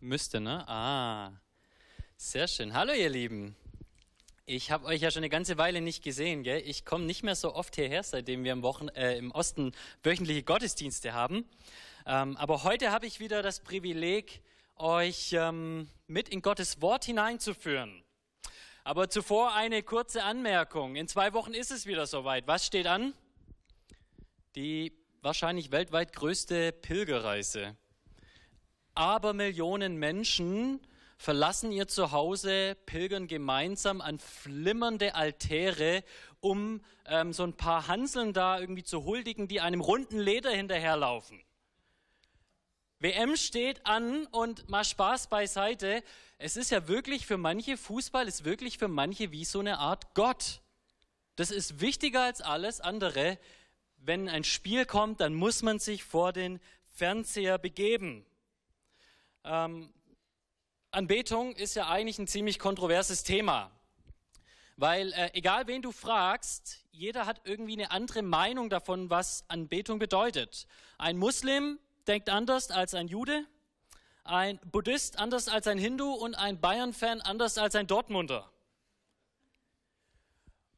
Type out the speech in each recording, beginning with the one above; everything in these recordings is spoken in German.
Müsste, ne? Ah, sehr schön. Hallo ihr Lieben. Ich habe euch ja schon eine ganze Weile nicht gesehen. Gell? Ich komme nicht mehr so oft hierher, seitdem wir im, Wochen, äh, im Osten wöchentliche Gottesdienste haben. Ähm, aber heute habe ich wieder das Privileg, euch ähm, mit in Gottes Wort hineinzuführen. Aber zuvor eine kurze Anmerkung. In zwei Wochen ist es wieder soweit. Was steht an? Die wahrscheinlich weltweit größte Pilgerreise. Aber Millionen Menschen verlassen ihr Zuhause, pilgern gemeinsam an flimmernde Altäre, um ähm, so ein paar Hanseln da irgendwie zu huldigen, die einem runden Leder hinterherlaufen. WM steht an und mal Spaß beiseite. Es ist ja wirklich für manche, Fußball ist wirklich für manche wie so eine Art Gott. Das ist wichtiger als alles andere. Wenn ein Spiel kommt, dann muss man sich vor den Fernseher begeben. Ähm, Anbetung ist ja eigentlich ein ziemlich kontroverses Thema. Weil äh, egal wen du fragst, jeder hat irgendwie eine andere Meinung davon, was Anbetung bedeutet. Ein Muslim denkt anders als ein Jude, ein Buddhist anders als ein Hindu und ein Bayern-Fan anders als ein Dortmunder.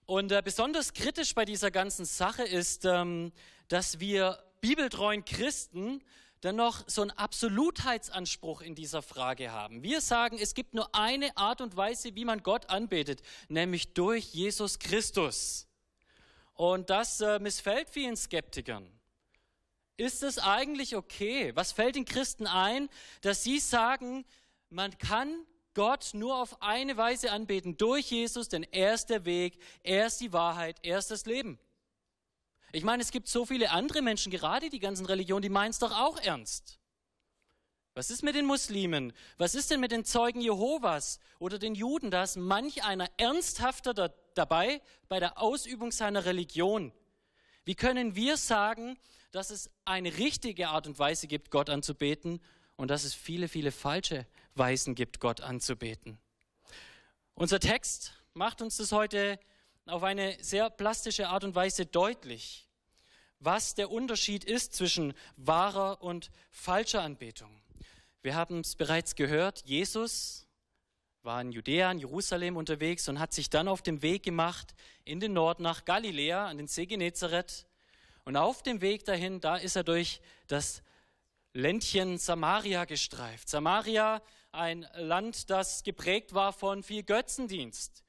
Und äh, besonders kritisch bei dieser ganzen Sache ist, ähm, dass wir bibeltreuen Christen dann noch so einen Absolutheitsanspruch in dieser Frage haben. Wir sagen, es gibt nur eine Art und Weise, wie man Gott anbetet, nämlich durch Jesus Christus. Und das äh, missfällt vielen Skeptikern. Ist es eigentlich okay? Was fällt den Christen ein, dass sie sagen, man kann Gott nur auf eine Weise anbeten, durch Jesus, denn er ist der Weg, er ist die Wahrheit, er ist das Leben. Ich meine, es gibt so viele andere Menschen, gerade die ganzen Religionen, die meinen es doch auch ernst. Was ist mit den Muslimen? Was ist denn mit den Zeugen Jehovas oder den Juden? Da ist manch einer ernsthafter da, dabei bei der Ausübung seiner Religion. Wie können wir sagen, dass es eine richtige Art und Weise gibt, Gott anzubeten und dass es viele, viele falsche Weisen gibt, Gott anzubeten? Unser Text macht uns das heute auf eine sehr plastische Art und Weise deutlich, was der Unterschied ist zwischen wahrer und falscher Anbetung. Wir haben es bereits gehört, Jesus war in Judäa, in Jerusalem unterwegs und hat sich dann auf dem Weg gemacht in den Norden nach Galiläa, an den See Genezareth. Und auf dem Weg dahin, da ist er durch das Ländchen Samaria gestreift. Samaria, ein Land, das geprägt war von viel Götzendienst.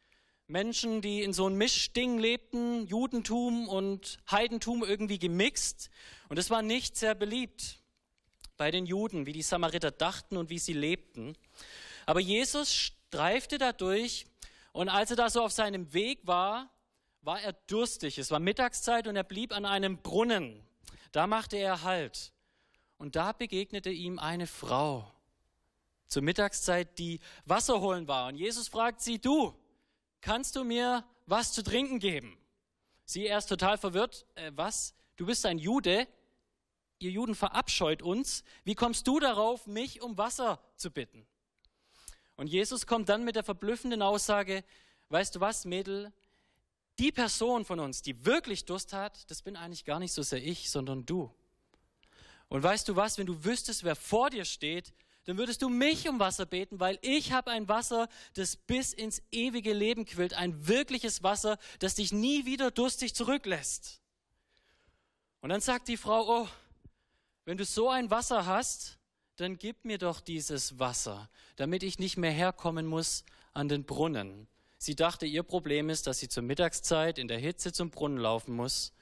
Menschen, die in so einem Mischding lebten, Judentum und Heidentum irgendwie gemixt. Und es war nicht sehr beliebt bei den Juden, wie die Samariter dachten und wie sie lebten. Aber Jesus streifte dadurch und als er da so auf seinem Weg war, war er durstig. Es war Mittagszeit und er blieb an einem Brunnen. Da machte er Halt. Und da begegnete ihm eine Frau zur Mittagszeit, die Wasser holen war. Und Jesus fragt sie, du, kannst du mir was zu trinken geben? Sie erst total verwirrt, äh, was? Du bist ein Jude? Ihr Juden verabscheut uns. Wie kommst du darauf, mich um Wasser zu bitten? Und Jesus kommt dann mit der verblüffenden Aussage, weißt du was, Mädel, die Person von uns, die wirklich Durst hat, das bin eigentlich gar nicht so sehr ich, sondern du. Und weißt du was, wenn du wüsstest, wer vor dir steht, dann würdest du mich um Wasser beten, weil ich habe ein Wasser, das bis ins ewige Leben quillt, ein wirkliches Wasser, das dich nie wieder durstig zurücklässt. Und dann sagt die Frau, oh, wenn du so ein Wasser hast, dann gib mir doch dieses Wasser, damit ich nicht mehr herkommen muss an den Brunnen. Sie dachte, ihr Problem ist, dass sie zur Mittagszeit in der Hitze zum Brunnen laufen muss.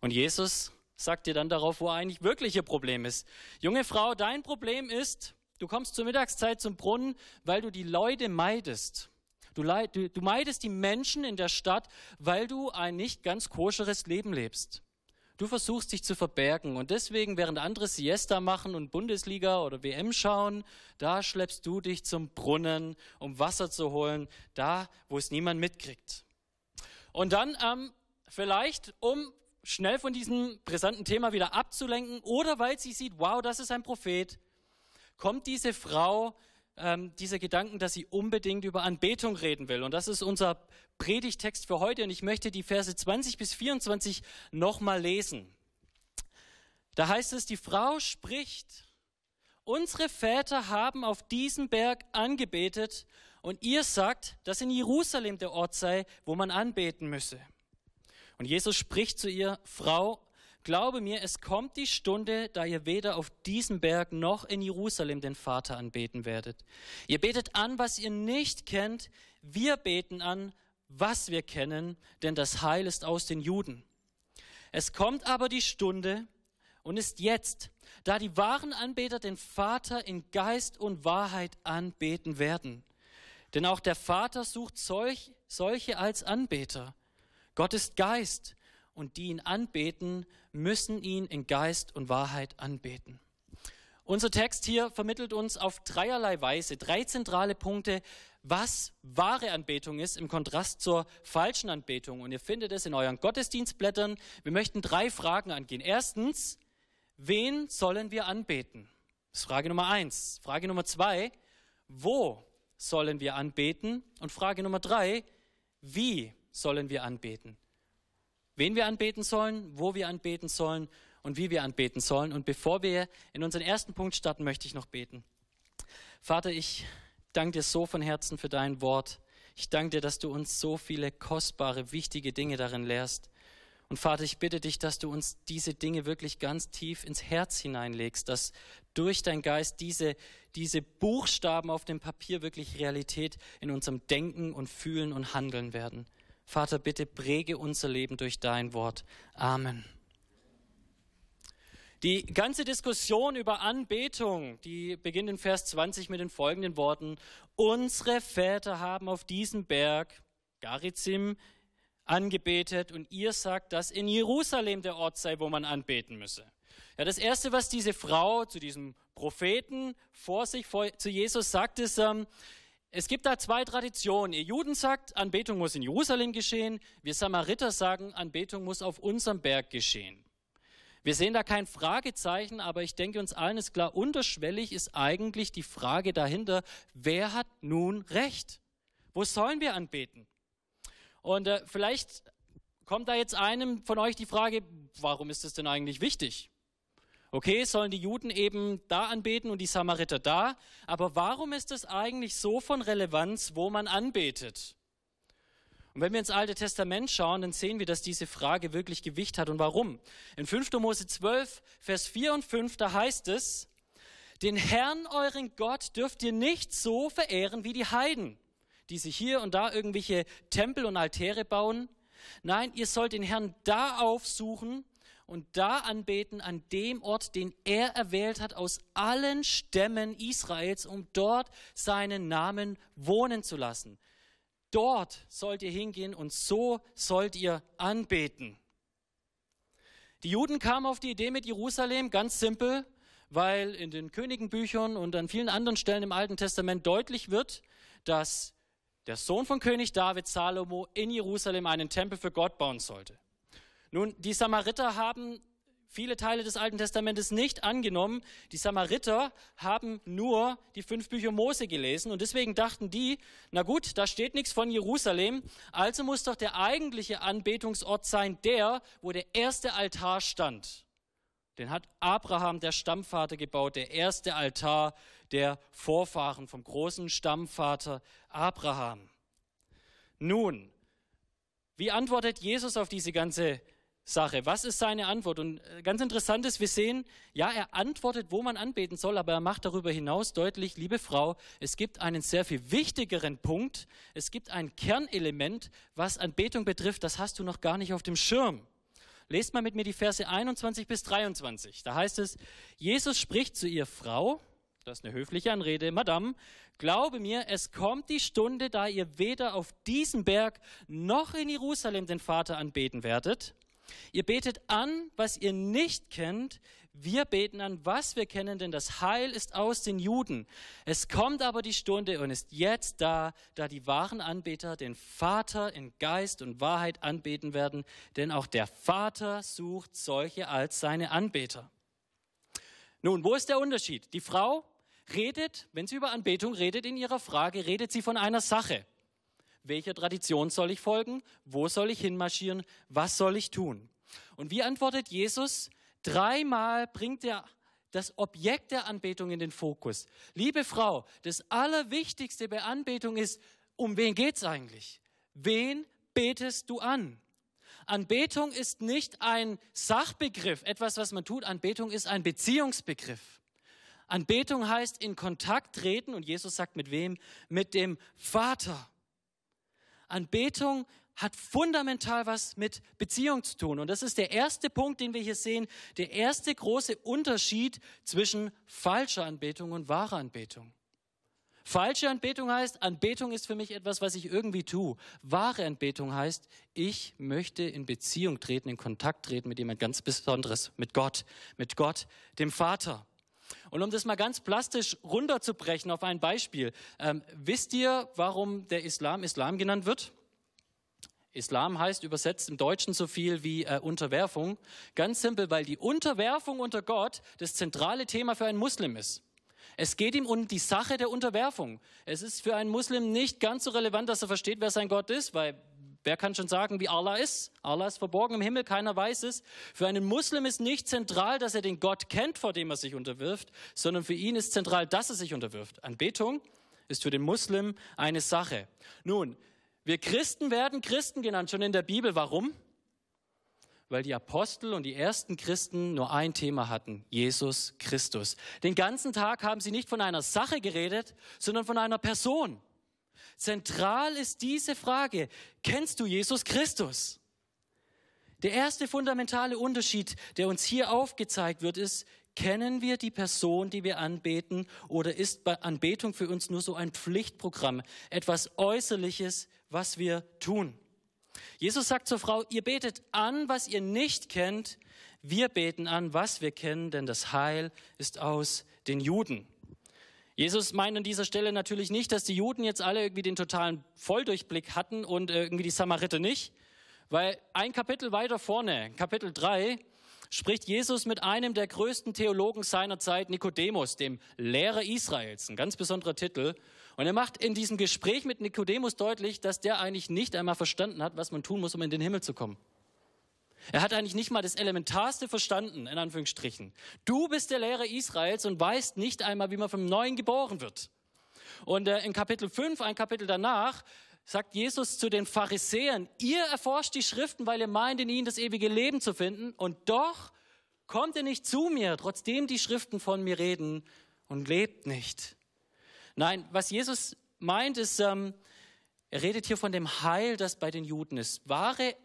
Und Jesus sagt ihr dann darauf, wo eigentlich wirklich ihr Problem ist. Junge Frau, dein Problem ist, Du kommst zur Mittagszeit zum Brunnen, weil du die Leute meidest. Du, du, du meidest die Menschen in der Stadt, weil du ein nicht ganz koscheres Leben lebst. Du versuchst dich zu verbergen und deswegen, während andere Siesta machen und Bundesliga oder WM schauen, da schleppst du dich zum Brunnen, um Wasser zu holen, da, wo es niemand mitkriegt. Und dann ähm, vielleicht, um schnell von diesem brisanten Thema wieder abzulenken oder weil sie sieht, wow, das ist ein Prophet, kommt diese Frau ähm, dieser Gedanken, dass sie unbedingt über Anbetung reden will. Und das ist unser Predigtext für heute. Und ich möchte die Verse 20 bis 24 nochmal lesen. Da heißt es, die Frau spricht, unsere Väter haben auf diesem Berg angebetet und ihr sagt, dass in Jerusalem der Ort sei, wo man anbeten müsse. Und Jesus spricht zu ihr, Frau, glaube mir, es kommt die Stunde, da ihr weder auf diesem Berg noch in Jerusalem den Vater anbeten werdet. Ihr betet an, was ihr nicht kennt, wir beten an, was wir kennen, denn das Heil ist aus den Juden. Es kommt aber die Stunde und ist jetzt, da die wahren Anbeter den Vater in Geist und Wahrheit anbeten werden. Denn auch der Vater sucht solch, solche als Anbeter. Gott ist Geist und die ihn anbeten, müssen ihn in Geist und Wahrheit anbeten. Unser Text hier vermittelt uns auf dreierlei Weise drei zentrale Punkte, was wahre Anbetung ist im Kontrast zur falschen Anbetung. Und ihr findet es in euren Gottesdienstblättern. Wir möchten drei Fragen angehen. Erstens, wen sollen wir anbeten? Das ist Frage Nummer eins. Frage Nummer zwei, wo sollen wir anbeten? Und Frage Nummer drei, wie sollen wir anbeten? Wen wir anbeten sollen, wo wir anbeten sollen und wie wir anbeten sollen. Und bevor wir in unseren ersten Punkt starten, möchte ich noch beten. Vater, ich danke dir so von Herzen für dein Wort. Ich danke dir, dass du uns so viele kostbare, wichtige Dinge darin lehrst. Und Vater, ich bitte dich, dass du uns diese Dinge wirklich ganz tief ins Herz hineinlegst, dass durch dein Geist diese, diese Buchstaben auf dem Papier wirklich Realität in unserem Denken und Fühlen und Handeln werden. Vater, bitte präge unser Leben durch dein Wort. Amen. Die ganze Diskussion über Anbetung, die beginnt in Vers 20 mit den folgenden Worten. Unsere Väter haben auf diesem Berg, Garizim, angebetet und ihr sagt, dass in Jerusalem der Ort sei, wo man anbeten müsse. Ja, das erste, was diese Frau zu diesem Propheten vor sich, vor, zu Jesus sagt, ist, ähm, es gibt da zwei Traditionen. Ihr Juden sagt, Anbetung muss in Jerusalem geschehen. Wir Samariter sagen, Anbetung muss auf unserem Berg geschehen. Wir sehen da kein Fragezeichen, aber ich denke, uns allen ist klar, unterschwellig ist eigentlich die Frage dahinter, wer hat nun Recht? Wo sollen wir anbeten? Und äh, vielleicht kommt da jetzt einem von euch die Frage, warum ist das denn eigentlich wichtig? Okay, sollen die Juden eben da anbeten und die Samariter da, aber warum ist es eigentlich so von Relevanz, wo man anbetet? Und wenn wir ins Alte Testament schauen, dann sehen wir, dass diese Frage wirklich Gewicht hat. Und warum? In 5. Mose 12, Vers 4 und 5, da heißt es, den Herrn, euren Gott, dürft ihr nicht so verehren wie die Heiden, die sich hier und da irgendwelche Tempel und Altäre bauen. Nein, ihr sollt den Herrn da aufsuchen und da anbeten an dem Ort, den er erwählt hat aus allen Stämmen Israels, um dort seinen Namen wohnen zu lassen. Dort sollt ihr hingehen und so sollt ihr anbeten. Die Juden kamen auf die Idee mit Jerusalem ganz simpel, weil in den Königenbüchern und an vielen anderen Stellen im Alten Testament deutlich wird, dass der Sohn von König David Salomo in Jerusalem einen Tempel für Gott bauen sollte. Nun, die Samariter haben viele Teile des Alten Testamentes nicht angenommen. Die Samariter haben nur die fünf Bücher Mose gelesen und deswegen dachten die, na gut, da steht nichts von Jerusalem, also muss doch der eigentliche Anbetungsort sein, der, wo der erste Altar stand. Den hat Abraham, der Stammvater, gebaut, der erste Altar der Vorfahren vom großen Stammvater Abraham. Nun, wie antwortet Jesus auf diese ganze Sache. Was ist seine Antwort? Und äh, ganz interessant ist, wir sehen, ja, er antwortet, wo man anbeten soll, aber er macht darüber hinaus deutlich, liebe Frau, es gibt einen sehr viel wichtigeren Punkt. Es gibt ein Kernelement, was Anbetung betrifft, das hast du noch gar nicht auf dem Schirm. Lest mal mit mir die Verse 21 bis 23. Da heißt es, Jesus spricht zu ihr Frau, das ist eine höfliche Anrede, Madame, glaube mir, es kommt die Stunde, da ihr weder auf diesem Berg noch in Jerusalem den Vater anbeten werdet. Ihr betet an, was ihr nicht kennt. Wir beten an, was wir kennen, denn das Heil ist aus den Juden. Es kommt aber die Stunde und ist jetzt da, da die wahren Anbeter den Vater in Geist und Wahrheit anbeten werden, denn auch der Vater sucht solche als seine Anbeter. Nun, wo ist der Unterschied? Die Frau redet, wenn sie über Anbetung redet, in ihrer Frage, redet sie von einer Sache. Welcher Tradition soll ich folgen? Wo soll ich hinmarschieren? Was soll ich tun? Und wie antwortet Jesus? Dreimal bringt er das Objekt der Anbetung in den Fokus. Liebe Frau, das Allerwichtigste bei Anbetung ist, um wen geht es eigentlich? Wen betest du an? Anbetung ist nicht ein Sachbegriff, etwas, was man tut. Anbetung ist ein Beziehungsbegriff. Anbetung heißt in Kontakt treten und Jesus sagt mit wem? Mit dem Vater. Anbetung hat fundamental was mit Beziehung zu tun. Und das ist der erste Punkt, den wir hier sehen, der erste große Unterschied zwischen falscher Anbetung und wahrer Anbetung. Falsche Anbetung heißt, Anbetung ist für mich etwas, was ich irgendwie tue. Wahre Anbetung heißt, ich möchte in Beziehung treten, in Kontakt treten mit jemand ganz Besonderes, mit Gott, mit Gott, dem Vater. Und um das mal ganz plastisch runterzubrechen auf ein Beispiel, ähm, wisst ihr, warum der Islam Islam genannt wird? Islam heißt übersetzt im Deutschen so viel wie äh, Unterwerfung. Ganz simpel, weil die Unterwerfung unter Gott das zentrale Thema für einen Muslim ist. Es geht ihm um die Sache der Unterwerfung. Es ist für einen Muslim nicht ganz so relevant, dass er versteht, wer sein Gott ist, weil wer kann schon sagen, wie Allah ist? Allah ist verborgen im Himmel, keiner weiß es. Für einen Muslim ist nicht zentral, dass er den Gott kennt, vor dem er sich unterwirft, sondern für ihn ist zentral, dass er sich unterwirft. Anbetung ist für den Muslim eine Sache. Nun, wir Christen werden Christen genannt, schon in der Bibel. Warum? Weil die Apostel und die ersten Christen nur ein Thema hatten, Jesus Christus. Den ganzen Tag haben sie nicht von einer Sache geredet, sondern von einer Person. Zentral ist diese Frage, kennst du Jesus Christus? Der erste fundamentale Unterschied, der uns hier aufgezeigt wird, ist, kennen wir die Person, die wir anbeten, oder ist Anbetung für uns nur so ein Pflichtprogramm, etwas Äußerliches, was wir tun. Jesus sagt zur Frau, ihr betet an, was ihr nicht kennt, wir beten an, was wir kennen, denn das Heil ist aus den Juden. Jesus meint an dieser Stelle natürlich nicht, dass die Juden jetzt alle irgendwie den totalen Volldurchblick hatten und irgendwie die Samariter nicht, weil ein Kapitel weiter vorne, Kapitel 3, spricht Jesus mit einem der größten Theologen seiner Zeit, Nikodemus, dem Lehrer Israels, ein ganz besonderer Titel. Und er macht in diesem Gespräch mit Nikodemus deutlich, dass der eigentlich nicht einmal verstanden hat, was man tun muss, um in den Himmel zu kommen. Er hat eigentlich nicht mal das Elementarste verstanden, in Anführungsstrichen. Du bist der Lehrer Israels und weißt nicht einmal, wie man vom Neuen geboren wird. Und äh, in Kapitel 5, ein Kapitel danach, sagt Jesus zu den Pharisäern, ihr erforscht die Schriften, weil ihr meint, in ihnen das ewige Leben zu finden, und doch kommt ihr nicht zu mir, trotzdem die Schriften von mir reden, und lebt nicht. Nein, was Jesus meint, ist, ähm, er redet hier von dem Heil, das bei den Juden ist. Wahre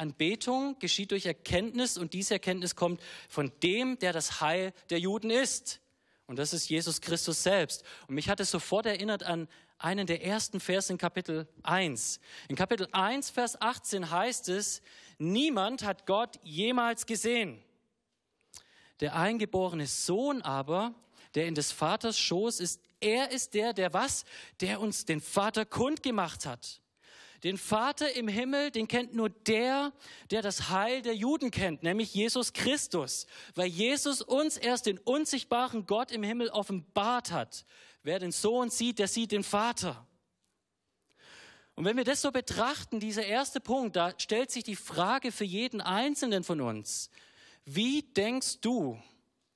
Anbetung geschieht durch Erkenntnis und diese Erkenntnis kommt von dem, der das Heil der Juden ist. Und das ist Jesus Christus selbst. Und mich hat es sofort erinnert an einen der ersten Verse in Kapitel 1. In Kapitel 1, Vers 18 heißt es, niemand hat Gott jemals gesehen. Der eingeborene Sohn aber, der in des Vaters Schoß ist, er ist der, der was? Der uns den Vater kundgemacht hat. Den Vater im Himmel, den kennt nur der, der das Heil der Juden kennt, nämlich Jesus Christus, weil Jesus uns erst den unsichtbaren Gott im Himmel offenbart hat. Wer den Sohn sieht, der sieht den Vater. Und wenn wir das so betrachten, dieser erste Punkt, da stellt sich die Frage für jeden Einzelnen von uns, wie denkst du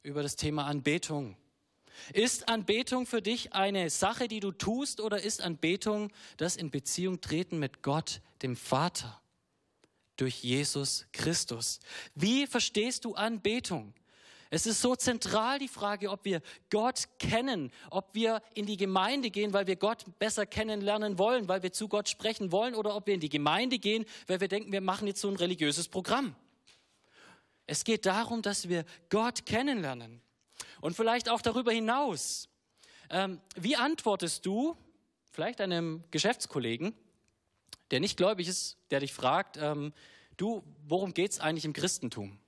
über das Thema Anbetung? Ist Anbetung für dich eine Sache, die du tust, oder ist Anbetung das in Beziehung treten mit Gott, dem Vater, durch Jesus Christus? Wie verstehst du Anbetung? Es ist so zentral die Frage, ob wir Gott kennen, ob wir in die Gemeinde gehen, weil wir Gott besser kennenlernen wollen, weil wir zu Gott sprechen wollen, oder ob wir in die Gemeinde gehen, weil wir denken, wir machen jetzt so ein religiöses Programm. Es geht darum, dass wir Gott kennenlernen. Und vielleicht auch darüber hinaus. Ähm, wie antwortest du vielleicht einem Geschäftskollegen, der nicht gläubig ist, der dich fragt, ähm, du, worum geht es eigentlich im Christentum?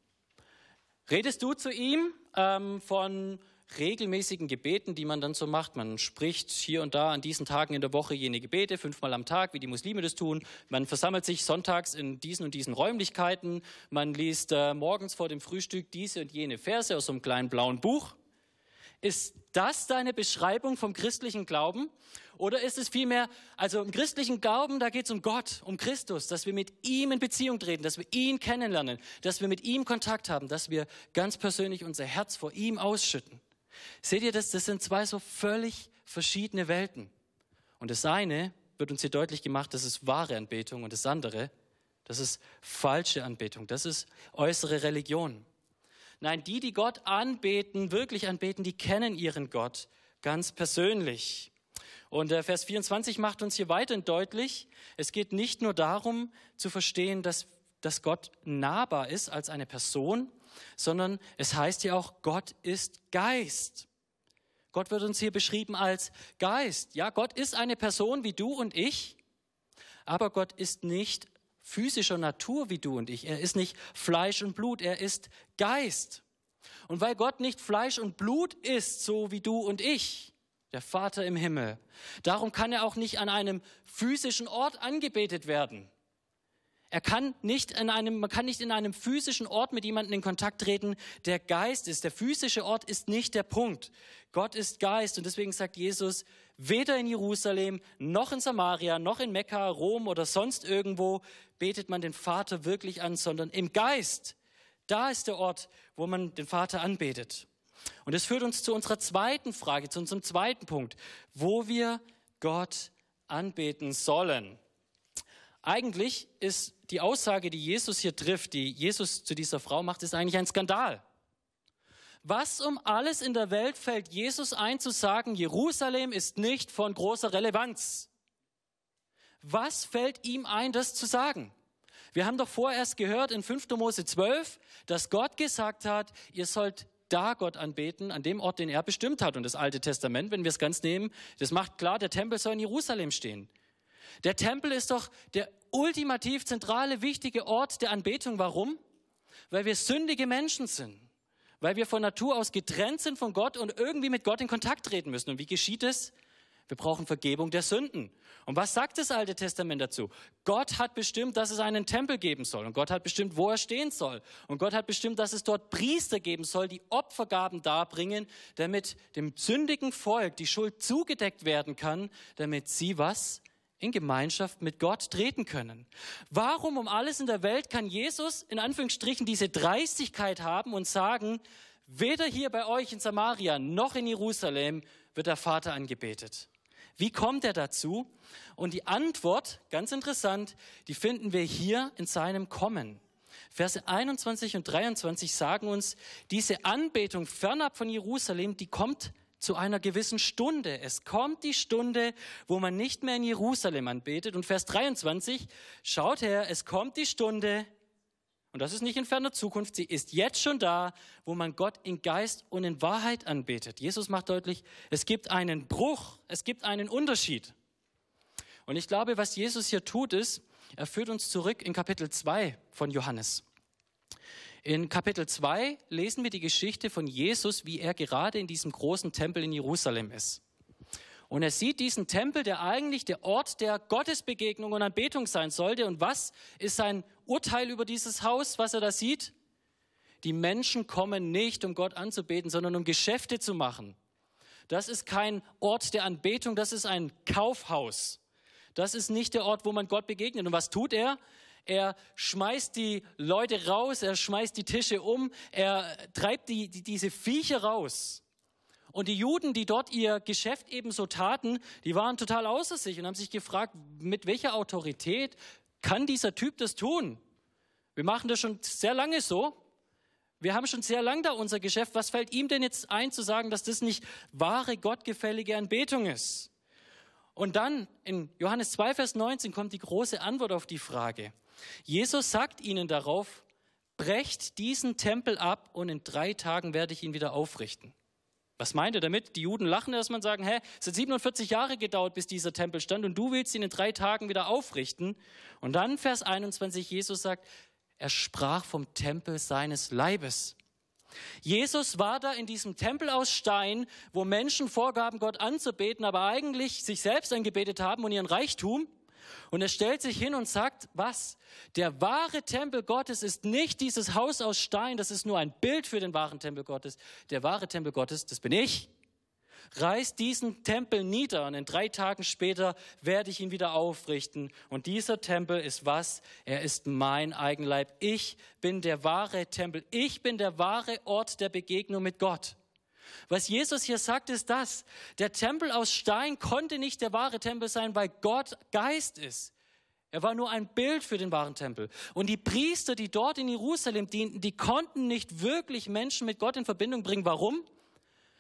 Redest du zu ihm ähm, von regelmäßigen Gebeten, die man dann so macht. Man spricht hier und da an diesen Tagen in der Woche jene Gebete, fünfmal am Tag, wie die Muslime das tun. Man versammelt sich sonntags in diesen und diesen Räumlichkeiten. Man liest äh, morgens vor dem Frühstück diese und jene Verse aus so einem kleinen blauen Buch. Ist das deine Beschreibung vom christlichen Glauben? Oder ist es vielmehr, also im christlichen Glauben, da geht es um Gott, um Christus, dass wir mit ihm in Beziehung treten, dass wir ihn kennenlernen, dass wir mit ihm Kontakt haben, dass wir ganz persönlich unser Herz vor ihm ausschütten. Seht ihr das? Das sind zwei so völlig verschiedene Welten. Und das eine wird uns hier deutlich gemacht, das ist wahre Anbetung und das andere, das ist falsche Anbetung, das ist äußere Religion. Nein, die, die Gott anbeten, wirklich anbeten, die kennen ihren Gott ganz persönlich. Und äh, Vers 24 macht uns hier weiterhin deutlich, es geht nicht nur darum zu verstehen, dass, dass Gott nahbar ist als eine Person, sondern es heißt ja auch, Gott ist Geist. Gott wird uns hier beschrieben als Geist. Ja, Gott ist eine Person wie du und ich, aber Gott ist nicht physischer Natur wie du und ich. Er ist nicht Fleisch und Blut, er ist Geist. Und weil Gott nicht Fleisch und Blut ist, so wie du und ich, der Vater im Himmel, darum kann er auch nicht an einem physischen Ort angebetet werden. Er kann nicht in einem, man kann nicht in einem physischen Ort mit jemandem in Kontakt treten, der Geist ist. Der physische Ort ist nicht der Punkt. Gott ist Geist und deswegen sagt Jesus, weder in Jerusalem, noch in Samaria, noch in Mekka, Rom oder sonst irgendwo betet man den Vater wirklich an, sondern im Geist. Da ist der Ort, wo man den Vater anbetet. Und das führt uns zu unserer zweiten Frage, zu unserem zweiten Punkt, wo wir Gott anbeten sollen. Eigentlich ist die Aussage, die Jesus hier trifft, die Jesus zu dieser Frau macht, ist eigentlich ein Skandal. Was um alles in der Welt fällt Jesus ein zu sagen, Jerusalem ist nicht von großer Relevanz? Was fällt ihm ein, das zu sagen? Wir haben doch vorerst gehört in 5. Mose 12, dass Gott gesagt hat, ihr sollt da Gott anbeten, an dem Ort, den er bestimmt hat. Und das Alte Testament, wenn wir es ganz nehmen, das macht klar, der Tempel soll in Jerusalem stehen. Der Tempel ist doch der ultimativ zentrale, wichtige Ort der Anbetung. Warum? Weil wir sündige Menschen sind. Weil wir von Natur aus getrennt sind von Gott und irgendwie mit Gott in Kontakt treten müssen. Und wie geschieht es? Wir brauchen Vergebung der Sünden. Und was sagt das Alte Testament dazu? Gott hat bestimmt, dass es einen Tempel geben soll. Und Gott hat bestimmt, wo er stehen soll. Und Gott hat bestimmt, dass es dort Priester geben soll, die Opfergaben darbringen, damit dem sündigen Volk die Schuld zugedeckt werden kann, damit sie was? in Gemeinschaft mit Gott treten können. Warum um alles in der Welt kann Jesus in Anführungsstrichen diese Dreistigkeit haben und sagen, weder hier bei euch in Samaria noch in Jerusalem wird der Vater angebetet? Wie kommt er dazu? Und die Antwort, ganz interessant, die finden wir hier in seinem Kommen. Verse 21 und 23 sagen uns, diese Anbetung fernab von Jerusalem, die kommt zu einer gewissen Stunde. Es kommt die Stunde, wo man nicht mehr in Jerusalem anbetet. Und Vers 23, schaut her, es kommt die Stunde, und das ist nicht in ferner Zukunft, sie ist jetzt schon da, wo man Gott in Geist und in Wahrheit anbetet. Jesus macht deutlich, es gibt einen Bruch, es gibt einen Unterschied. Und ich glaube, was Jesus hier tut, ist, er führt uns zurück in Kapitel 2 von Johannes. In Kapitel 2 lesen wir die Geschichte von Jesus, wie er gerade in diesem großen Tempel in Jerusalem ist. Und er sieht diesen Tempel, der eigentlich der Ort der Gottesbegegnung und Anbetung sein sollte. Und was ist sein Urteil über dieses Haus, was er da sieht? Die Menschen kommen nicht, um Gott anzubeten, sondern um Geschäfte zu machen. Das ist kein Ort der Anbetung, das ist ein Kaufhaus. Das ist nicht der Ort, wo man Gott begegnet. Und was tut er? er schmeißt die Leute raus, er schmeißt die Tische um, er treibt die, die, diese Viecher raus. Und die Juden, die dort ihr Geschäft ebenso taten, die waren total außer sich und haben sich gefragt, mit welcher Autorität kann dieser Typ das tun? Wir machen das schon sehr lange so. Wir haben schon sehr lange da unser Geschäft. Was fällt ihm denn jetzt ein zu sagen, dass das nicht wahre, gottgefällige Anbetung ist? Und dann in Johannes 2, Vers 19 kommt die große Antwort auf die Frage. Jesus sagt ihnen darauf, brecht diesen Tempel ab und in drei Tagen werde ich ihn wieder aufrichten. Was meint er damit? Die Juden lachen erstmal und sagen, hä, es hat 47 Jahre gedauert, bis dieser Tempel stand und du willst ihn in drei Tagen wieder aufrichten. Und dann Vers 21, Jesus sagt, er sprach vom Tempel seines Leibes. Jesus war da in diesem Tempel aus Stein, wo Menschen vorgaben, Gott anzubeten, aber eigentlich sich selbst angebetet haben und ihren Reichtum. Und er stellt sich hin und sagt, was? Der wahre Tempel Gottes ist nicht dieses Haus aus Stein, das ist nur ein Bild für den wahren Tempel Gottes. Der wahre Tempel Gottes, das bin ich. reiß diesen Tempel nieder und in drei Tagen später werde ich ihn wieder aufrichten. Und dieser Tempel ist was? Er ist mein Eigenleib. Ich bin der wahre Tempel. Ich bin der wahre Ort der Begegnung mit Gott. Was Jesus hier sagt, ist das. Der Tempel aus Stein konnte nicht der wahre Tempel sein, weil Gott Geist ist. Er war nur ein Bild für den wahren Tempel. Und die Priester, die dort in Jerusalem dienten, die konnten nicht wirklich Menschen mit Gott in Verbindung bringen. Warum?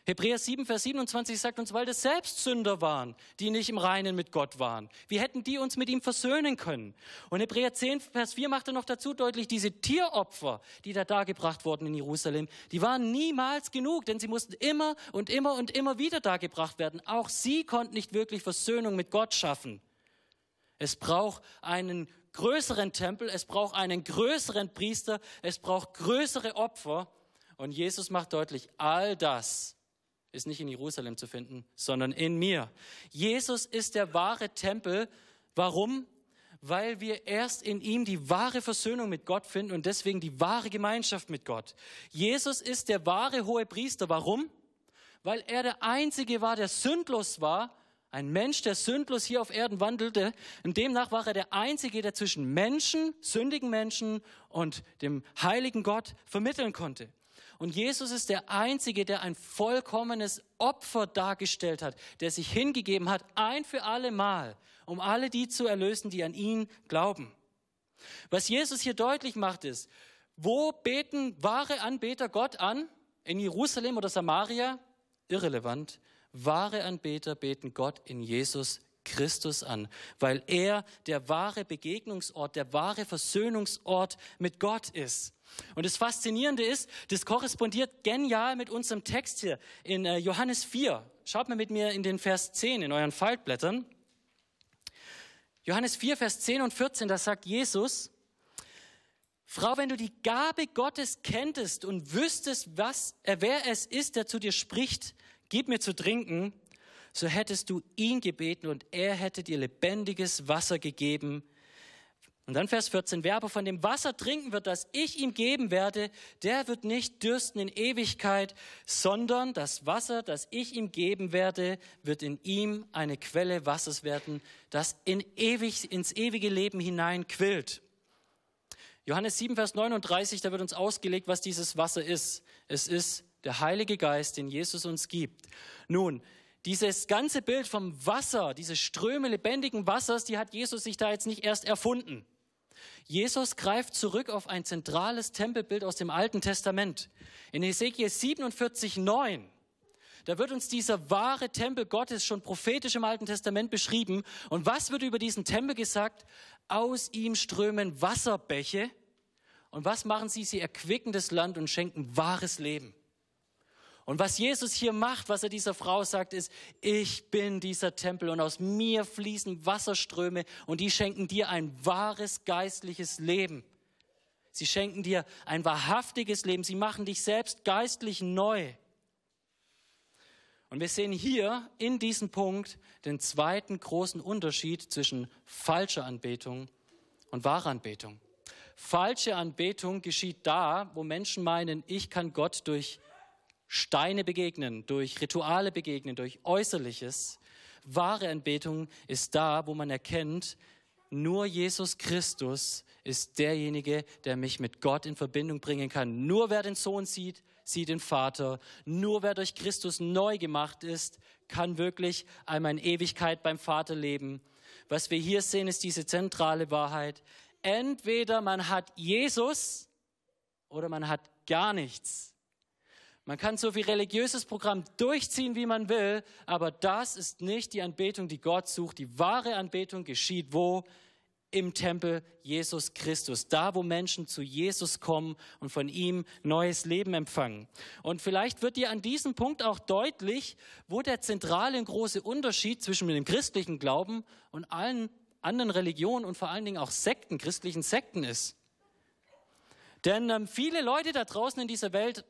Hebräer 7, Vers 27 sagt uns, weil das selbst Sünder waren, die nicht im Reinen mit Gott waren. Wie hätten die uns mit ihm versöhnen können? Und Hebräer 10, Vers 4 macht er noch dazu deutlich, diese Tieropfer, die da dargebracht wurden in Jerusalem, die waren niemals genug, denn sie mussten immer und immer und immer wieder dargebracht werden. Auch sie konnten nicht wirklich Versöhnung mit Gott schaffen. Es braucht einen größeren Tempel, es braucht einen größeren Priester, es braucht größere Opfer. Und Jesus macht deutlich, all das ist nicht in Jerusalem zu finden, sondern in mir. Jesus ist der wahre Tempel. Warum? Weil wir erst in ihm die wahre Versöhnung mit Gott finden und deswegen die wahre Gemeinschaft mit Gott. Jesus ist der wahre hohe Priester. Warum? Weil er der Einzige war, der sündlos war. Ein Mensch, der sündlos hier auf Erden wandelte. Und demnach war er der Einzige, der zwischen Menschen, sündigen Menschen und dem heiligen Gott vermitteln konnte. Und Jesus ist der Einzige, der ein vollkommenes Opfer dargestellt hat, der sich hingegeben hat, ein für alle Mal, um alle die zu erlösen, die an ihn glauben. Was Jesus hier deutlich macht ist, wo beten wahre Anbeter Gott an? In Jerusalem oder Samaria? Irrelevant. Wahre Anbeter beten Gott in Jesus Christus an, weil er der wahre Begegnungsort, der wahre Versöhnungsort mit Gott ist. Und das Faszinierende ist, das korrespondiert genial mit unserem Text hier in äh, Johannes 4. Schaut mal mit mir in den Vers 10 in euren Faltblättern. Johannes 4, Vers 10 und 14, da sagt Jesus, Frau, wenn du die Gabe Gottes kenntest und wüsstest, was, äh, wer es ist, der zu dir spricht, gib mir zu trinken, so hättest du ihn gebeten und er hätte dir lebendiges Wasser gegeben, und dann Vers 14, wer aber von dem Wasser trinken wird, das ich ihm geben werde, der wird nicht dürsten in Ewigkeit, sondern das Wasser, das ich ihm geben werde, wird in ihm eine Quelle Wassers werden, das in ewig, ins ewige Leben hinein quillt. Johannes 7, Vers 39, da wird uns ausgelegt, was dieses Wasser ist. Es ist der Heilige Geist, den Jesus uns gibt. Nun, dieses ganze Bild vom Wasser, diese Ströme lebendigen Wassers, die hat Jesus sich da jetzt nicht erst erfunden. Jesus greift zurück auf ein zentrales Tempelbild aus dem Alten Testament. In Ezekiel 47, 9, da wird uns dieser wahre Tempel Gottes schon prophetisch im Alten Testament beschrieben. Und was wird über diesen Tempel gesagt? Aus ihm strömen Wasserbäche. Und was machen sie? Sie erquicken das Land und schenken wahres Leben. Und was Jesus hier macht, was er dieser Frau sagt, ist, ich bin dieser Tempel und aus mir fließen Wasserströme und die schenken dir ein wahres geistliches Leben. Sie schenken dir ein wahrhaftiges Leben. Sie machen dich selbst geistlich neu. Und wir sehen hier in diesem Punkt den zweiten großen Unterschied zwischen falscher Anbetung und wahrer Anbetung. Falsche Anbetung geschieht da, wo Menschen meinen, ich kann Gott durch Steine begegnen, durch Rituale begegnen, durch Äußerliches. Wahre Anbetung ist da, wo man erkennt, nur Jesus Christus ist derjenige, der mich mit Gott in Verbindung bringen kann. Nur wer den Sohn sieht, sieht den Vater. Nur wer durch Christus neu gemacht ist, kann wirklich einmal in Ewigkeit beim Vater leben. Was wir hier sehen, ist diese zentrale Wahrheit. Entweder man hat Jesus oder man hat gar nichts. Man kann so viel religiöses Programm durchziehen, wie man will, aber das ist nicht die Anbetung, die Gott sucht. Die wahre Anbetung geschieht wo? Im Tempel Jesus Christus, da wo Menschen zu Jesus kommen und von ihm neues Leben empfangen. Und vielleicht wird dir an diesem Punkt auch deutlich, wo der zentrale und große Unterschied zwischen dem christlichen Glauben und allen anderen Religionen und vor allen Dingen auch Sekten, christlichen Sekten ist. Denn ähm, viele Leute da draußen in dieser Welt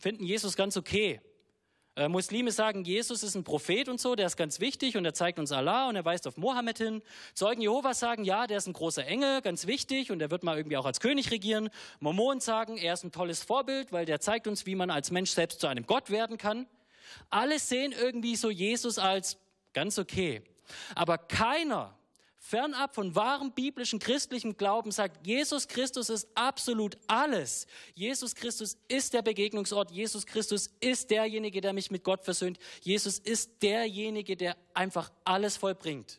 finden Jesus ganz okay. Äh, Muslime sagen, Jesus ist ein Prophet und so, der ist ganz wichtig und er zeigt uns Allah und er weist auf Mohammed hin. Zeugen Jehovas sagen, ja, der ist ein großer Engel, ganz wichtig und er wird mal irgendwie auch als König regieren. Mormonen sagen, er ist ein tolles Vorbild, weil der zeigt uns, wie man als Mensch selbst zu einem Gott werden kann. Alle sehen irgendwie so Jesus als ganz okay. Aber keiner fernab von wahrem biblischen christlichem Glauben sagt, Jesus Christus ist absolut alles. Jesus Christus ist der Begegnungsort. Jesus Christus ist derjenige, der mich mit Gott versöhnt. Jesus ist derjenige, der einfach alles vollbringt.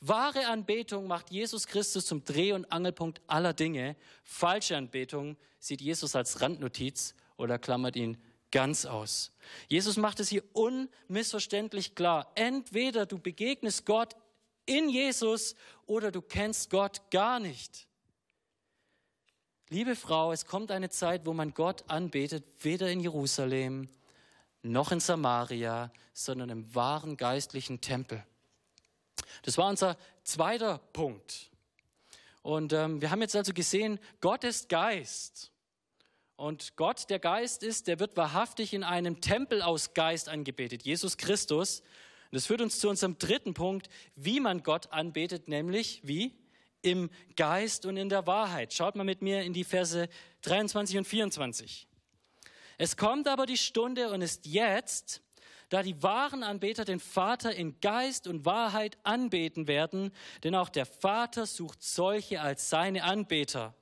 Wahre Anbetung macht Jesus Christus zum Dreh- und Angelpunkt aller Dinge. Falsche Anbetung sieht Jesus als Randnotiz oder klammert ihn ganz aus. Jesus macht es hier unmissverständlich klar. Entweder du begegnest Gott in Jesus oder du kennst Gott gar nicht. Liebe Frau, es kommt eine Zeit, wo man Gott anbetet, weder in Jerusalem noch in Samaria, sondern im wahren geistlichen Tempel. Das war unser zweiter Punkt. Und ähm, wir haben jetzt also gesehen, Gott ist Geist. Und Gott, der Geist ist, der wird wahrhaftig in einem Tempel aus Geist angebetet, Jesus Christus. Und das führt uns zu unserem dritten Punkt, wie man Gott anbetet, nämlich wie? Im Geist und in der Wahrheit. Schaut mal mit mir in die Verse 23 und 24. Es kommt aber die Stunde und ist jetzt, da die wahren Anbeter den Vater in Geist und Wahrheit anbeten werden, denn auch der Vater sucht solche als seine Anbeter.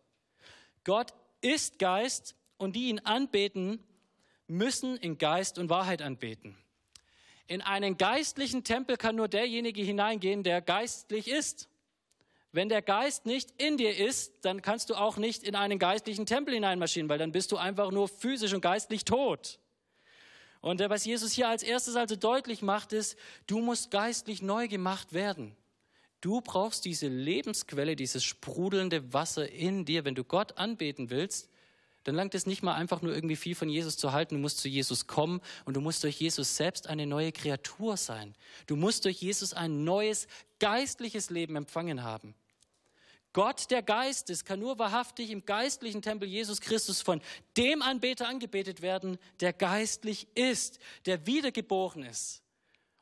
Gott ist Geist und die ihn anbeten, müssen in Geist und Wahrheit anbeten. In einen geistlichen Tempel kann nur derjenige hineingehen, der geistlich ist. Wenn der Geist nicht in dir ist, dann kannst du auch nicht in einen geistlichen Tempel hineinmarschieren, weil dann bist du einfach nur physisch und geistlich tot. Und was Jesus hier als erstes also deutlich macht, ist, du musst geistlich neu gemacht werden. Du brauchst diese Lebensquelle, dieses sprudelnde Wasser in dir. Wenn du Gott anbeten willst, dann langt es nicht mal einfach nur irgendwie viel von Jesus zu halten. Du musst zu Jesus kommen und du musst durch Jesus selbst eine neue Kreatur sein. Du musst durch Jesus ein neues geistliches Leben empfangen haben. Gott, der Geist ist, kann nur wahrhaftig im geistlichen Tempel Jesus Christus von dem Anbeter angebetet werden, der geistlich ist, der wiedergeboren ist.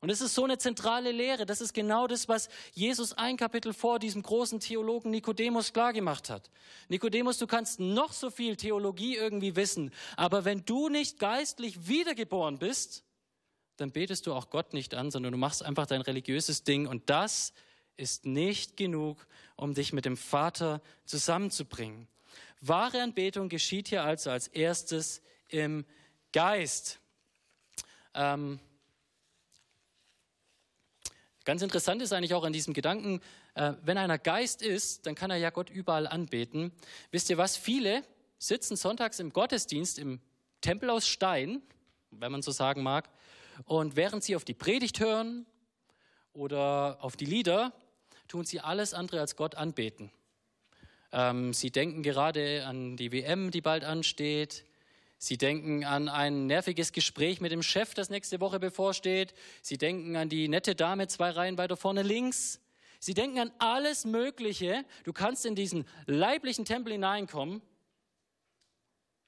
Und es ist so eine zentrale Lehre. Das ist genau das, was Jesus ein Kapitel vor diesem großen Theologen Nikodemus klargemacht hat. Nikodemus, du kannst noch so viel Theologie irgendwie wissen, aber wenn du nicht geistlich wiedergeboren bist, dann betest du auch Gott nicht an, sondern du machst einfach dein religiöses Ding und das ist nicht genug, um dich mit dem Vater zusammenzubringen. Wahre Anbetung geschieht hier also als erstes im Geist. Ähm, Ganz interessant ist eigentlich auch an diesem Gedanken, äh, wenn einer Geist ist, dann kann er ja Gott überall anbeten. Wisst ihr was? Viele sitzen sonntags im Gottesdienst im Tempel aus Stein, wenn man so sagen mag, und während sie auf die Predigt hören oder auf die Lieder, tun sie alles andere als Gott anbeten. Ähm, sie denken gerade an die WM, die bald ansteht. Sie denken an ein nerviges Gespräch mit dem Chef, das nächste Woche bevorsteht. Sie denken an die nette Dame zwei Reihen weiter vorne links. Sie denken an alles Mögliche. Du kannst in diesen leiblichen Tempel hineinkommen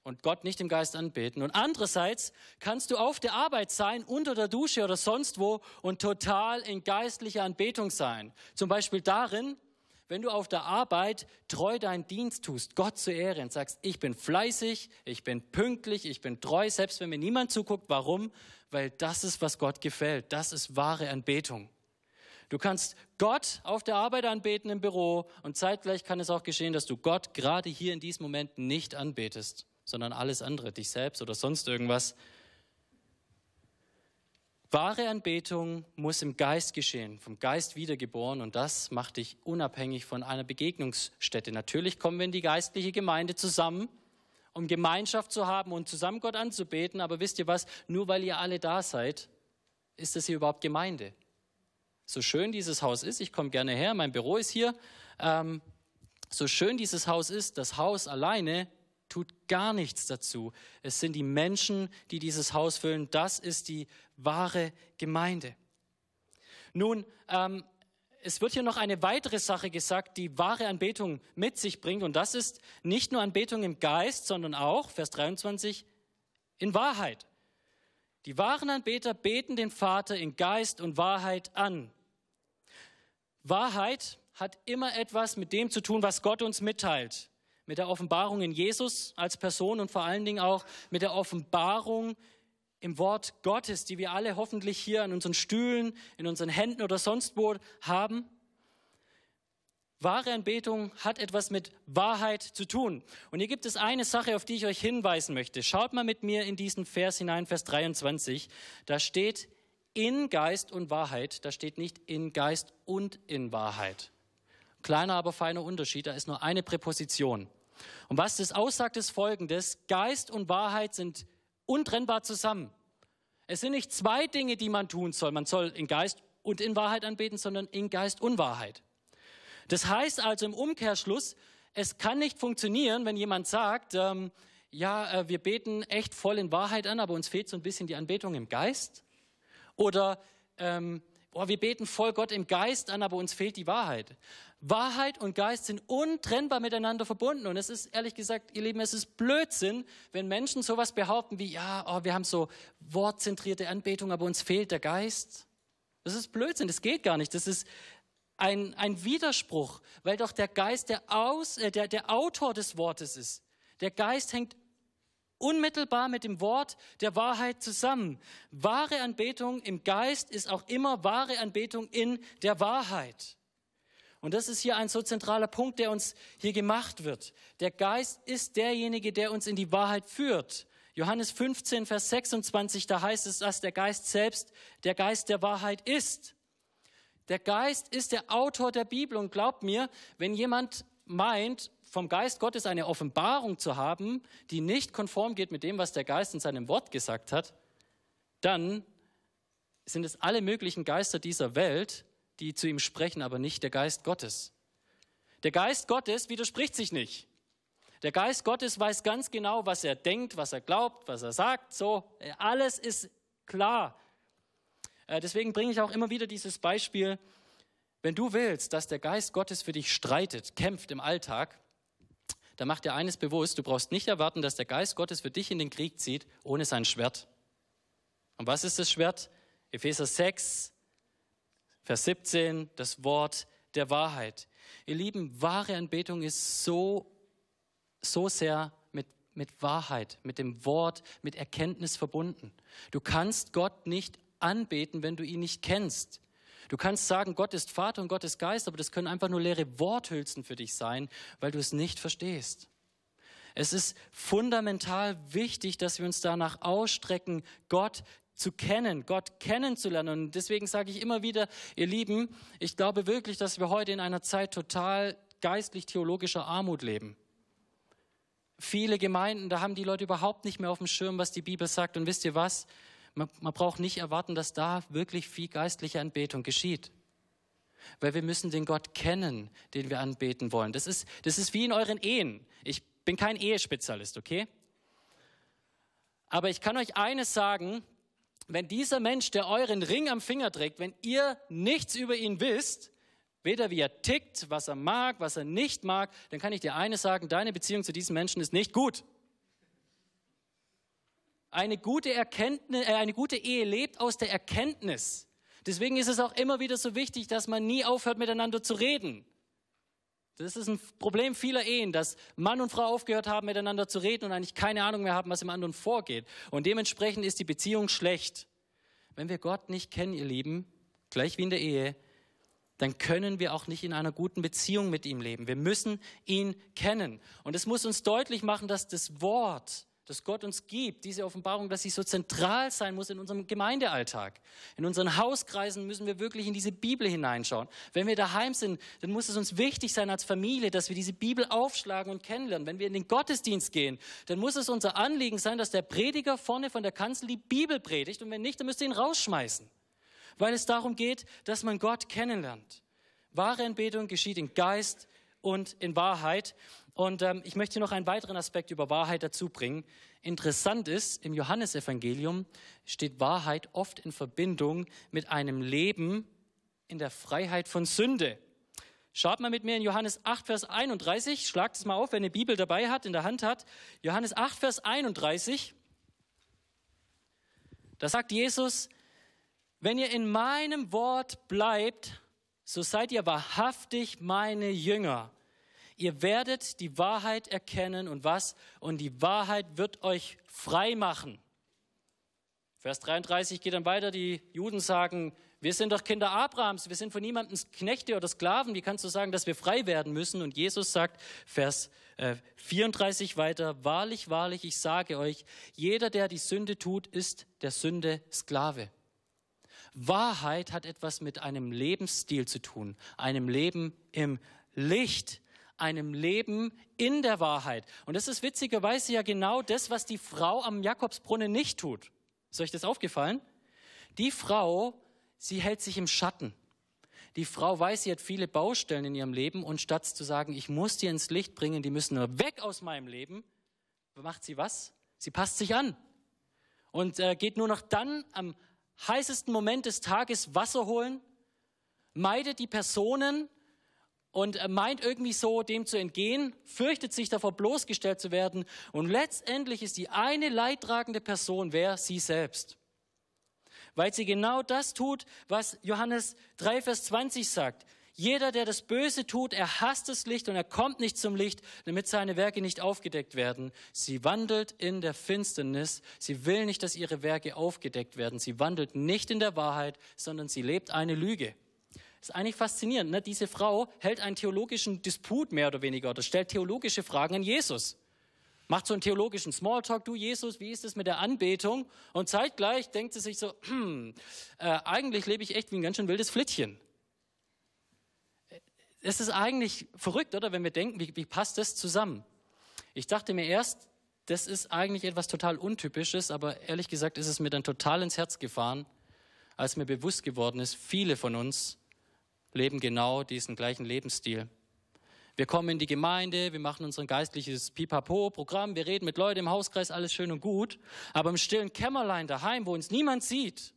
und Gott nicht im Geist anbeten. Und andererseits kannst du auf der Arbeit sein, unter der Dusche oder sonst wo und total in geistlicher Anbetung sein. Zum Beispiel darin, wenn du auf der Arbeit treu deinen Dienst tust, Gott zu Ehre und sagst, ich bin fleißig, ich bin pünktlich, ich bin treu, selbst wenn mir niemand zuguckt. Warum? Weil das ist, was Gott gefällt. Das ist wahre Anbetung. Du kannst Gott auf der Arbeit anbeten im Büro und zeitgleich kann es auch geschehen, dass du Gott gerade hier in diesem Moment nicht anbetest, sondern alles andere, dich selbst oder sonst irgendwas. Wahre Anbetung muss im Geist geschehen, vom Geist wiedergeboren und das macht dich unabhängig von einer Begegnungsstätte. Natürlich kommen wir in die geistliche Gemeinde zusammen, um Gemeinschaft zu haben und zusammen Gott anzubeten, aber wisst ihr was, nur weil ihr alle da seid, ist das hier überhaupt Gemeinde. So schön dieses Haus ist, ich komme gerne her, mein Büro ist hier, ähm, so schön dieses Haus ist, das Haus alleine tut gar nichts dazu. Es sind die Menschen, die dieses Haus füllen. Das ist die wahre Gemeinde. Nun, ähm, es wird hier noch eine weitere Sache gesagt, die wahre Anbetung mit sich bringt. Und das ist nicht nur Anbetung im Geist, sondern auch, Vers 23, in Wahrheit. Die wahren Anbeter beten den Vater in Geist und Wahrheit an. Wahrheit hat immer etwas mit dem zu tun, was Gott uns mitteilt mit der Offenbarung in Jesus als Person und vor allen Dingen auch mit der Offenbarung im Wort Gottes, die wir alle hoffentlich hier an unseren Stühlen, in unseren Händen oder sonst wo haben. Wahre Anbetung hat etwas mit Wahrheit zu tun. Und hier gibt es eine Sache, auf die ich euch hinweisen möchte. Schaut mal mit mir in diesen Vers hinein, Vers 23. Da steht in Geist und Wahrheit. Da steht nicht in Geist und in Wahrheit. Kleiner, aber feiner Unterschied. Da ist nur eine Präposition. Und was das aussagt, ist folgendes. Geist und Wahrheit sind untrennbar zusammen. Es sind nicht zwei Dinge, die man tun soll. Man soll in Geist und in Wahrheit anbeten, sondern in Geist und Wahrheit. Das heißt also im Umkehrschluss, es kann nicht funktionieren, wenn jemand sagt, ähm, ja, äh, wir beten echt voll in Wahrheit an, aber uns fehlt so ein bisschen die Anbetung im Geist. Oder ähm, oh, wir beten voll Gott im Geist an, aber uns fehlt die Wahrheit. Wahrheit und Geist sind untrennbar miteinander verbunden. Und es ist ehrlich gesagt, ihr Lieben, es ist Blödsinn, wenn Menschen sowas behaupten wie, ja, oh, wir haben so wortzentrierte Anbetung, aber uns fehlt der Geist. Das ist Blödsinn, das geht gar nicht. Das ist ein, ein Widerspruch, weil doch der Geist der, Aus, äh, der, der Autor des Wortes ist. Der Geist hängt unmittelbar mit dem Wort der Wahrheit zusammen. Wahre Anbetung im Geist ist auch immer wahre Anbetung in der Wahrheit. Und das ist hier ein so zentraler Punkt, der uns hier gemacht wird. Der Geist ist derjenige, der uns in die Wahrheit führt. Johannes 15, Vers 26, da heißt es, dass der Geist selbst der Geist der Wahrheit ist. Der Geist ist der Autor der Bibel und glaubt mir, wenn jemand meint, vom Geist Gottes eine Offenbarung zu haben, die nicht konform geht mit dem, was der Geist in seinem Wort gesagt hat, dann sind es alle möglichen Geister dieser Welt, die zu ihm sprechen, aber nicht der Geist Gottes. Der Geist Gottes widerspricht sich nicht. Der Geist Gottes weiß ganz genau, was er denkt, was er glaubt, was er sagt. So, alles ist klar. Äh, deswegen bringe ich auch immer wieder dieses Beispiel. Wenn du willst, dass der Geist Gottes für dich streitet, kämpft im Alltag, dann mach dir eines bewusst, du brauchst nicht erwarten, dass der Geist Gottes für dich in den Krieg zieht, ohne sein Schwert. Und was ist das Schwert? Epheser 6, Vers 17, das Wort der Wahrheit. Ihr Lieben, wahre Anbetung ist so, so sehr mit, mit Wahrheit, mit dem Wort, mit Erkenntnis verbunden. Du kannst Gott nicht anbeten, wenn du ihn nicht kennst. Du kannst sagen, Gott ist Vater und Gott ist Geist, aber das können einfach nur leere Worthülsen für dich sein, weil du es nicht verstehst. Es ist fundamental wichtig, dass wir uns danach ausstrecken, Gott zu kennen, Gott kennenzulernen. Und deswegen sage ich immer wieder, ihr Lieben, ich glaube wirklich, dass wir heute in einer Zeit total geistlich-theologischer Armut leben. Viele Gemeinden, da haben die Leute überhaupt nicht mehr auf dem Schirm, was die Bibel sagt. Und wisst ihr was? Man, man braucht nicht erwarten, dass da wirklich viel geistliche Anbetung geschieht. Weil wir müssen den Gott kennen, den wir anbeten wollen. Das ist, das ist wie in euren Ehen. Ich bin kein Ehespezialist, okay? Aber ich kann euch eines sagen, wenn dieser Mensch, der euren Ring am Finger trägt, wenn ihr nichts über ihn wisst, weder wie er tickt, was er mag, was er nicht mag, dann kann ich dir eines sagen, deine Beziehung zu diesem Menschen ist nicht gut. Eine gute, Erkenntnis, äh, eine gute Ehe lebt aus der Erkenntnis. Deswegen ist es auch immer wieder so wichtig, dass man nie aufhört, miteinander zu reden. Das ist ein Problem vieler Ehen, dass Mann und Frau aufgehört haben, miteinander zu reden und eigentlich keine Ahnung mehr haben, was im anderen vorgeht. Und dementsprechend ist die Beziehung schlecht. Wenn wir Gott nicht kennen, ihr Lieben, gleich wie in der Ehe, dann können wir auch nicht in einer guten Beziehung mit ihm leben. Wir müssen ihn kennen. Und es muss uns deutlich machen, dass das Wort, das Gott uns gibt, diese Offenbarung, dass sie so zentral sein muss in unserem Gemeindealltag. In unseren Hauskreisen müssen wir wirklich in diese Bibel hineinschauen. Wenn wir daheim sind, dann muss es uns wichtig sein als Familie, dass wir diese Bibel aufschlagen und kennenlernen. Wenn wir in den Gottesdienst gehen, dann muss es unser Anliegen sein, dass der Prediger vorne von der Kanzel die Bibel predigt und wenn nicht, dann müsst ihr ihn rausschmeißen. Weil es darum geht, dass man Gott kennenlernt. Wahre Entbetung geschieht in Geist und in Wahrheit. Und ähm, ich möchte noch einen weiteren Aspekt über Wahrheit dazu bringen. Interessant ist, im Johannesevangelium steht Wahrheit oft in Verbindung mit einem Leben in der Freiheit von Sünde. Schaut mal mit mir in Johannes 8, Vers 31. Schlagt es mal auf, wenn ihr Bibel dabei hat, in der Hand hat. Johannes 8, Vers 31. Da sagt Jesus, wenn ihr in meinem Wort bleibt, so seid ihr wahrhaftig meine Jünger ihr werdet die Wahrheit erkennen und was? Und die Wahrheit wird euch frei machen. Vers 33 geht dann weiter, die Juden sagen, wir sind doch Kinder Abrahams, wir sind von niemandem Knechte oder Sklaven, wie kannst du sagen, dass wir frei werden müssen? Und Jesus sagt, Vers 34 äh, weiter, wahrlich, wahrlich, ich sage euch, jeder, der die Sünde tut, ist der Sünde Sklave. Wahrheit hat etwas mit einem Lebensstil zu tun, einem Leben im Licht, einem Leben in der Wahrheit. Und das ist witzigerweise ja genau das, was die Frau am Jakobsbrunnen nicht tut. Ist euch das aufgefallen? Die Frau sie hält sich im Schatten. Die Frau weiß, sie hat viele Baustellen in ihrem Leben und statt zu sagen, ich muss die ins Licht bringen, die müssen nur weg aus meinem Leben, macht sie was? Sie passt sich an und äh, geht nur noch dann am heißesten Moment des Tages Wasser holen, meidet die Personen und meint irgendwie so dem zu entgehen, fürchtet sich davor bloßgestellt zu werden und letztendlich ist die eine leidtragende Person wer? Sie selbst weil sie genau das tut, was Johannes 3, Vers 20 sagt. Jeder, der das Böse tut, er hasst das Licht und er kommt nicht zum Licht, damit seine Werke nicht aufgedeckt werden. Sie wandelt in der Finsternis. Sie will nicht, dass ihre Werke aufgedeckt werden. Sie wandelt nicht in der Wahrheit, sondern sie lebt eine Lüge. Ist eigentlich faszinierend. Ne? Diese Frau hält einen theologischen Disput mehr oder weniger oder stellt theologische Fragen an Jesus macht so einen theologischen Smalltalk, du Jesus, wie ist es mit der Anbetung? Und zeitgleich denkt sie sich so, äh, eigentlich lebe ich echt wie ein ganz schön wildes Flittchen. Es ist eigentlich verrückt, oder? Wenn wir denken, wie, wie passt das zusammen? Ich dachte mir erst, das ist eigentlich etwas total Untypisches, aber ehrlich gesagt ist es mir dann total ins Herz gefahren, als mir bewusst geworden ist, viele von uns leben genau diesen gleichen Lebensstil. Wir kommen in die Gemeinde, wir machen unser geistliches Pipapo-Programm, wir reden mit Leuten im Hauskreis, alles schön und gut. Aber im stillen Kämmerlein daheim, wo uns niemand sieht,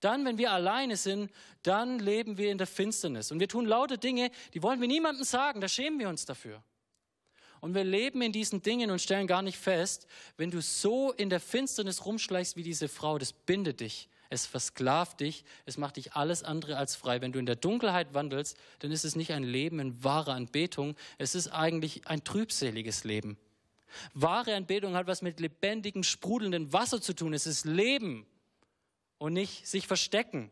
dann, wenn wir alleine sind, dann leben wir in der Finsternis. Und wir tun laute Dinge, die wollen wir niemandem sagen, da schämen wir uns dafür. Und wir leben in diesen Dingen und stellen gar nicht fest, wenn du so in der Finsternis rumschleichst wie diese Frau, das bindet dich es versklavt dich, es macht dich alles andere als frei. Wenn du in der Dunkelheit wandelst, dann ist es nicht ein Leben in wahrer Anbetung, es ist eigentlich ein trübseliges Leben. Wahre Anbetung hat was mit lebendigem, sprudelndem Wasser zu tun. Es ist Leben und nicht sich verstecken.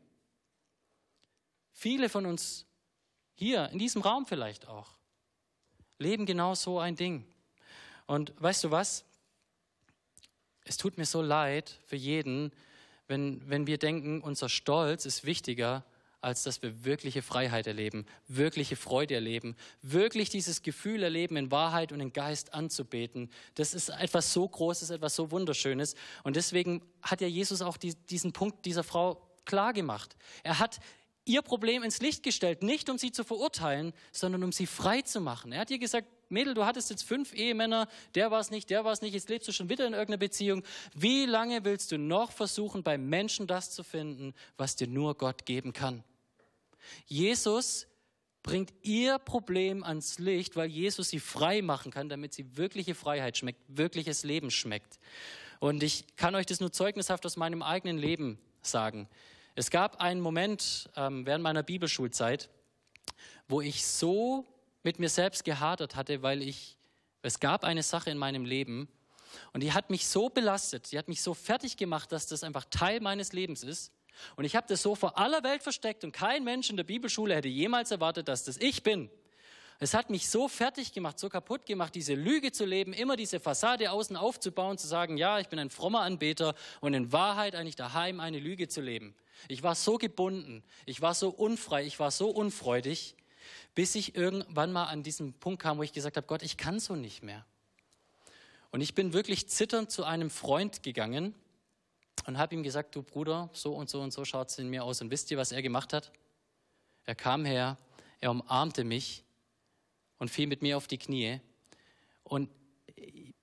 Viele von uns hier, in diesem Raum vielleicht auch, leben genau so ein Ding. Und weißt du was? Es tut mir so leid für jeden, wenn, wenn wir denken, unser Stolz ist wichtiger, als dass wir wirkliche Freiheit erleben, wirkliche Freude erleben, wirklich dieses Gefühl erleben, in Wahrheit und in Geist anzubeten. Das ist etwas so Großes, etwas so Wunderschönes. Und deswegen hat ja Jesus auch die, diesen Punkt dieser Frau klar gemacht. Er hat ihr Problem ins Licht gestellt, nicht um sie zu verurteilen, sondern um sie frei zu machen. Er hat ihr gesagt, Mädel, du hattest jetzt fünf Ehemänner, der war es nicht, der war es nicht, jetzt lebst du schon wieder in irgendeiner Beziehung. Wie lange willst du noch versuchen, bei Menschen das zu finden, was dir nur Gott geben kann? Jesus bringt ihr Problem ans Licht, weil Jesus sie frei machen kann, damit sie wirkliche Freiheit schmeckt, wirkliches Leben schmeckt. Und ich kann euch das nur zeugnishaft aus meinem eigenen Leben sagen. Es gab einen Moment ähm, während meiner Bibelschulzeit, wo ich so mit mir selbst gehadert hatte, weil ich, es gab eine Sache in meinem Leben und die hat mich so belastet, die hat mich so fertig gemacht, dass das einfach Teil meines Lebens ist. Und ich habe das so vor aller Welt versteckt und kein Mensch in der Bibelschule hätte jemals erwartet, dass das ich bin. Es hat mich so fertig gemacht, so kaputt gemacht, diese Lüge zu leben, immer diese Fassade außen aufzubauen, zu sagen, ja, ich bin ein frommer Anbeter und in Wahrheit eigentlich daheim eine Lüge zu leben. Ich war so gebunden, ich war so unfrei, ich war so unfreudig, bis ich irgendwann mal an diesen Punkt kam, wo ich gesagt habe, Gott, ich kann so nicht mehr. Und ich bin wirklich zitternd zu einem Freund gegangen und habe ihm gesagt, du Bruder, so und so und so schaut es in mir aus. Und wisst ihr, was er gemacht hat? Er kam her, er umarmte mich und fiel mit mir auf die Knie. Und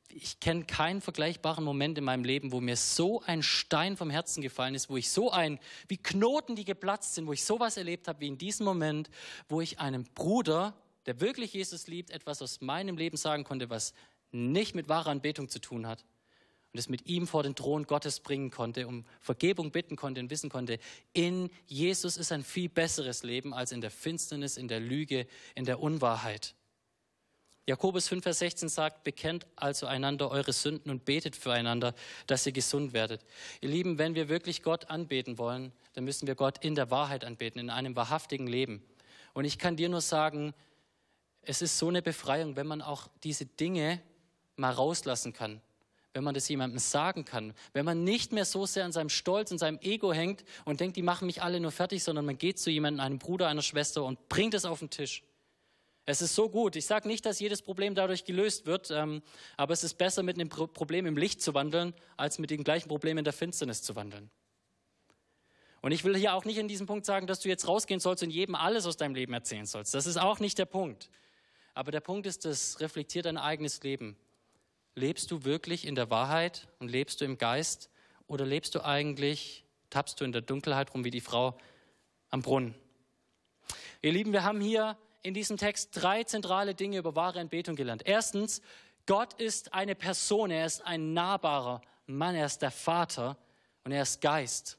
ich kenne keinen vergleichbaren Moment in meinem Leben, wo mir so ein Stein vom Herzen gefallen ist, wo ich so ein, wie Knoten, die geplatzt sind, wo ich sowas erlebt habe, wie in diesem Moment, wo ich einem Bruder, der wirklich Jesus liebt, etwas aus meinem Leben sagen konnte, was nicht mit wahrer Anbetung zu tun hat. Und es mit ihm vor den Thron Gottes bringen konnte, um Vergebung bitten konnte und wissen konnte, in Jesus ist ein viel besseres Leben als in der Finsternis, in der Lüge, in der Unwahrheit. Jakobus 5, Vers 16 sagt, bekennt also einander eure Sünden und betet füreinander, dass ihr gesund werdet. Ihr Lieben, wenn wir wirklich Gott anbeten wollen, dann müssen wir Gott in der Wahrheit anbeten, in einem wahrhaftigen Leben. Und ich kann dir nur sagen, es ist so eine Befreiung, wenn man auch diese Dinge mal rauslassen kann, wenn man das jemandem sagen kann, wenn man nicht mehr so sehr an seinem Stolz und seinem Ego hängt und denkt, die machen mich alle nur fertig, sondern man geht zu jemandem, einem Bruder, einer Schwester und bringt es auf den Tisch. Es ist so gut. Ich sage nicht, dass jedes Problem dadurch gelöst wird, ähm, aber es ist besser, mit einem Problem im Licht zu wandeln, als mit dem gleichen Problem in der Finsternis zu wandeln. Und ich will hier auch nicht in diesem Punkt sagen, dass du jetzt rausgehen sollst und jedem alles aus deinem Leben erzählen sollst. Das ist auch nicht der Punkt. Aber der Punkt ist, das reflektiert dein eigenes Leben. Lebst du wirklich in der Wahrheit und lebst du im Geist oder lebst du eigentlich, tappst du in der Dunkelheit rum wie die Frau am Brunnen? Ihr Lieben, wir haben hier in diesem Text drei zentrale Dinge über wahre Anbetung gelernt. Erstens, Gott ist eine Person, er ist ein nahbarer Mann, er ist der Vater und er ist Geist.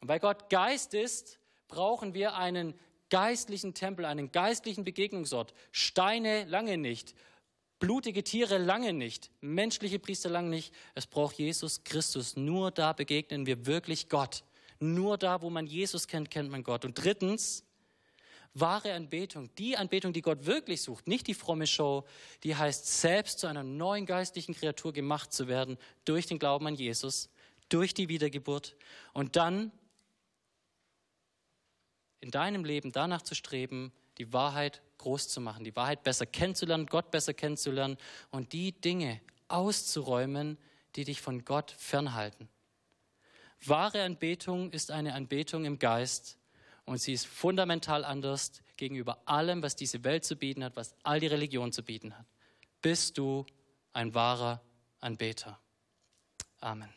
Und weil Gott Geist ist, brauchen wir einen geistlichen Tempel, einen geistlichen Begegnungsort. Steine lange nicht, blutige Tiere lange nicht, menschliche Priester lange nicht. Es braucht Jesus Christus. Nur da begegnen wir wirklich Gott. Nur da, wo man Jesus kennt, kennt man Gott. Und drittens, wahre Anbetung, die Anbetung, die Gott wirklich sucht, nicht die fromme Show, die heißt, selbst zu einer neuen geistlichen Kreatur gemacht zu werden durch den Glauben an Jesus, durch die Wiedergeburt und dann in deinem Leben danach zu streben, die Wahrheit groß zu machen, die Wahrheit besser kennenzulernen, Gott besser kennenzulernen und die Dinge auszuräumen, die dich von Gott fernhalten. Wahre Anbetung ist eine Anbetung im Geist und sie ist fundamental anders gegenüber allem, was diese Welt zu bieten hat, was all die Religionen zu bieten hat. Bist du ein wahrer Anbeter? Amen.